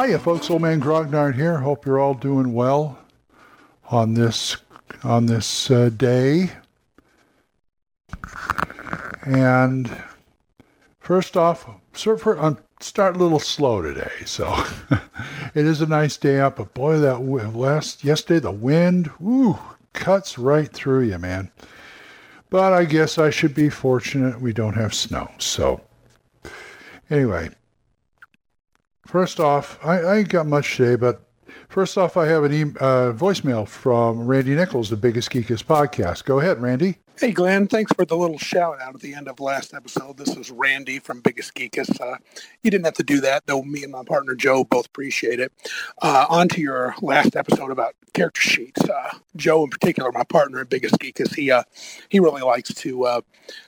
Hiya, folks. Old Man Grognard here. Hope you're all doing well on this on this uh, day. And first off, I'm start a little slow today. So it is a nice day out, but boy, that last yesterday the wind, woo, cuts right through you, man. But I guess I should be fortunate we don't have snow. So anyway, first off, I, I ain't got much today, but first off, I have e- uh, voicemail from Randy Nichols, the Biggest Geekest podcast. Go ahead, Randy. Hey, Glenn, thanks for the little shout out at the end of last episode. This is Randy from Biggest Geekus. Uh, you didn't have to do that, though me and my partner Joe both appreciate it. Uh, on to your last episode about character sheets. Uh, Joe, in particular, my partner at Biggest Geekus, he, uh, he really likes to, uh,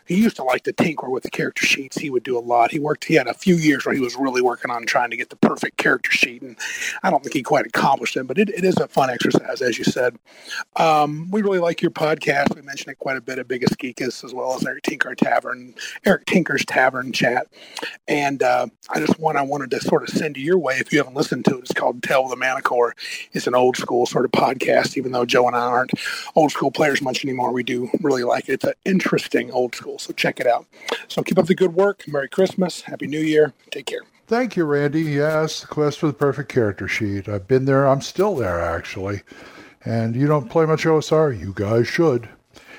he used to like to tinker with the character sheets. He would do a lot. He worked, he had a few years where he was really working on trying to get the perfect character sheet, and I don't think he quite accomplished it, but it, it is a fun exercise, as you said. Um, we really like your podcast. We mentioned it quite a bit the biggest geekus, as well as Eric Tenkar Tavern, Eric Tenkar's Tavern chat. And uh, I just one I wanted to sort of send you your way if you haven't listened to it. It's called Tell the Manticore. It's an old school sort of podcast, even though Joe and I aren't old school players much anymore. We do really like it. It's an interesting old school, so check it out. So keep up the good work. Merry Christmas. Happy New Year. Take care. Thank you, Randy. Yes, the quest for the perfect character sheet. I've been there. I'm still there, actually. And you don't play much OSR? You guys should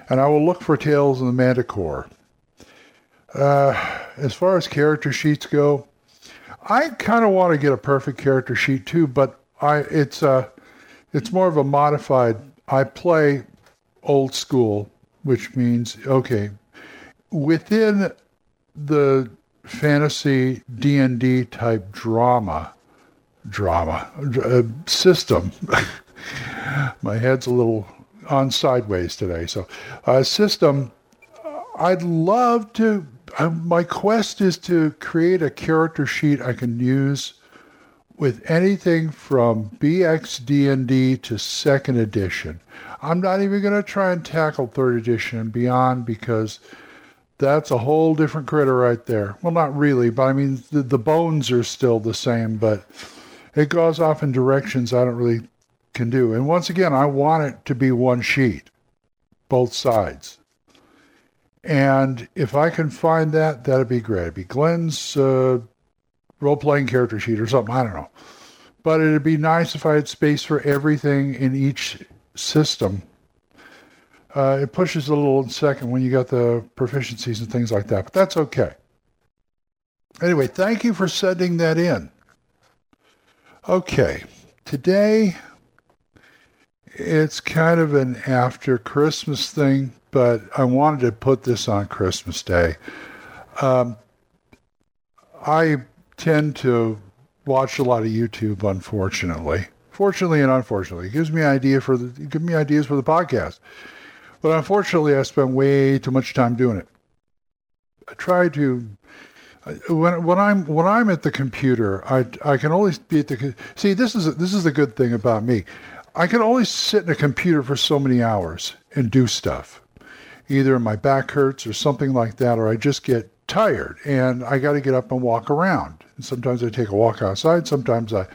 and I will look for Tales of the Manticore. Uh, as far as character sheets go, I kind of want to get a perfect character sheet too, but I it's uh it's more of a modified. I play old school, which means okay within the fantasy D and D type drama drama uh, system. My head's a little on sideways today. So, uh, system, I'd love to. Uh, my quest is to create a character sheet I can use with anything from BXD&D to second edition. I'm not even going to try and tackle third edition and beyond because that's a whole different critter right there. Well, not really, but I mean, the, the bones are still the same, but it goes off in directions I don't really can do. And once again, I want it to be one sheet, both sides. And if I can find that, that'd be great. It'd be Glenn's uh, role playing character sheet or something. I don't know. But it'd be nice if I had space for everything in each system. Uh, it pushes a little in second when you got the proficiencies and things like that, but that's okay. Anyway, thank you for sending that in. Okay, today it's kind of an after Christmas thing, but I wanted to put this on Christmas Day. Um, I tend to watch a lot of YouTube, unfortunately. Fortunately and unfortunately, it gives me idea for the give me ideas for the podcast. But unfortunately, I spend way too much time doing it. I try to when when I'm when I'm at the computer, I I can only be at the see. This is this is the good thing about me. I can only sit in a computer for so many hours and do stuff. Either my back hurts or something like that, or I just get tired and I got to get up and walk around. And sometimes I take a walk outside. Sometimes I, a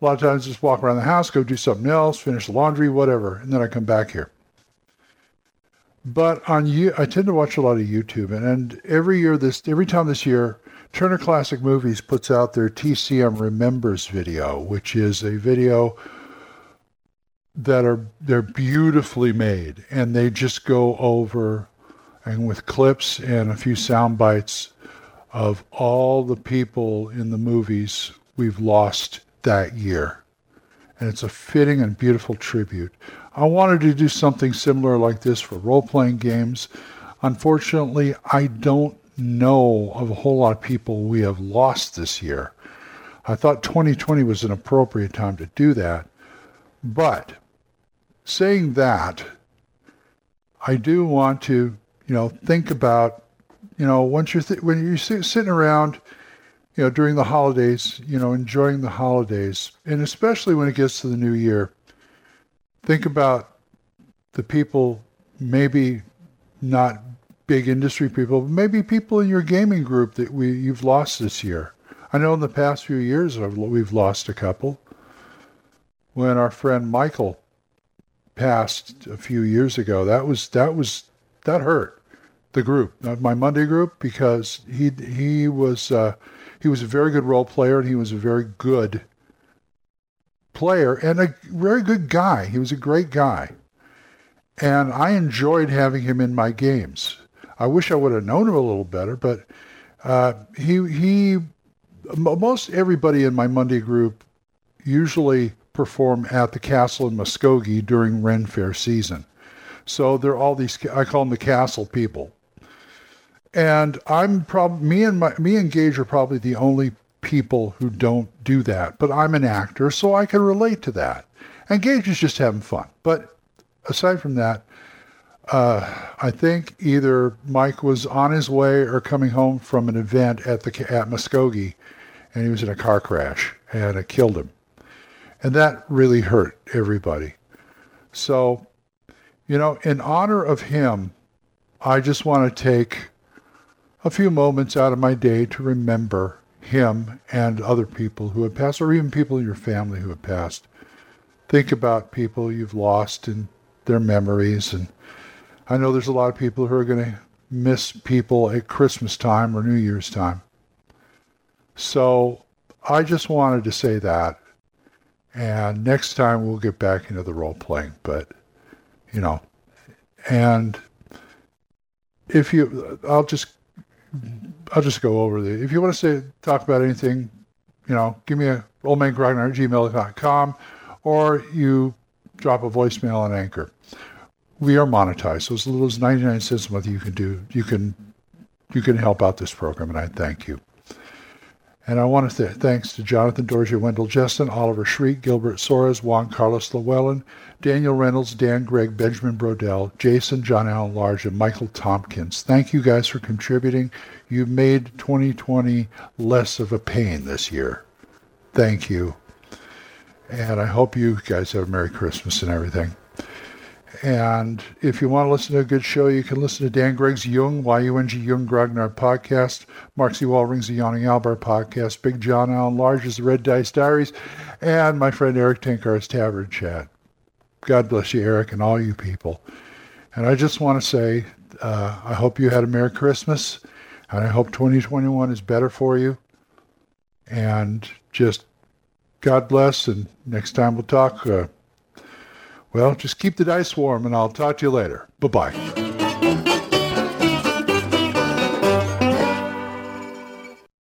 lot of times, just walk around the house, go do something else, finish the laundry, whatever, and then I come back here. But on you, I tend to watch a lot of YouTube, and, and every year, this every time this year, Turner Classic Movies puts out their TCM Remembers video, which is a video that are they're beautifully made and they just go over and with clips and a few sound bites of all the people in the movies we've lost that year. And it's a fitting and beautiful tribute. I wanted to do something similar like this for role playing games. Unfortunately, I don't know of a whole lot of people we have lost this year. I thought 2020 was an appropriate time to do that. But saying that, I do want to, you know, think about, you know, once you're th- when you're sitting around, you know, during the holidays, you know, enjoying the holidays, and especially when it gets to the new year, think about the people, maybe not big industry people, but maybe people in your gaming group that we you've lost this year. I know in the past few years we've lost a couple. When our friend Michael passed a few years ago, that was that was that hurt the group, my Monday group, because he he was uh, he was a very good role player and he was a very good player and a very good guy. He was a great guy, and I enjoyed having him in my games. I wish I would have known him a little better, but uh, he he most everybody in my Monday group usually perform at the castle in Muskogee during Ren Fair season. So they're all these I call them the castle people. And I'm probably me and my me and Gage are probably the only people who don't do that. But I'm an actor, so I can relate to that. And Gage is just having fun. But aside from that, uh, I think either Mike was on his way or coming home from an event at the at Muskogee, and he was in a car crash and it killed him, and that really hurt everybody. So, you know, in honor of him, I just want to take a few moments out of my day to remember him and other people who have passed, or even people in your family who have passed. Think about people you've lost and their memories. And I know there's a lot of people who are going to miss people at Christmas time or New Year's time. So I just wanted to say that. And next time we'll get back into the role playing. But, you know, and if you, I'll just I'll just go over the. If you want to say talk about anything, you know, give me a oldmangrognard at gmail.com or you drop a voicemail on Anchor. We are monetized, so as little as 99 cents a month you can do, you can you can help out this program, and I thank you. And I want to say thanks to Jonathan Dorje, Wendell Justin, Oliver Shriek, Gilbert Soares, Juan Carlos Llewellyn, Daniel Reynolds, Dan Gregg, Benjamin Brodell, Jason, John Allen Large, and Michael Tompkins. Thank you guys for contributing. You made 2020 less of a pain this year. Thank you. And I hope you guys have a Merry Christmas and everything. And if you want to listen to a good show, you can listen to Dan Gregg's Yung, Y-U-N-G, Yung Grognard podcast, Mark. Wallring's The Yawning Albert podcast, Big John Allen Large's The Red Dice Diaries, and my friend Eric Tenkar's Tavern Chat. God bless you, Eric, and all you people. And I just want to say, uh, I hope you had a Merry Christmas, and I hope 2021 is better for you. And just God bless, and next time we'll talk. Uh, well, just keep the dice warm, and I'll talk to you later. Bye bye.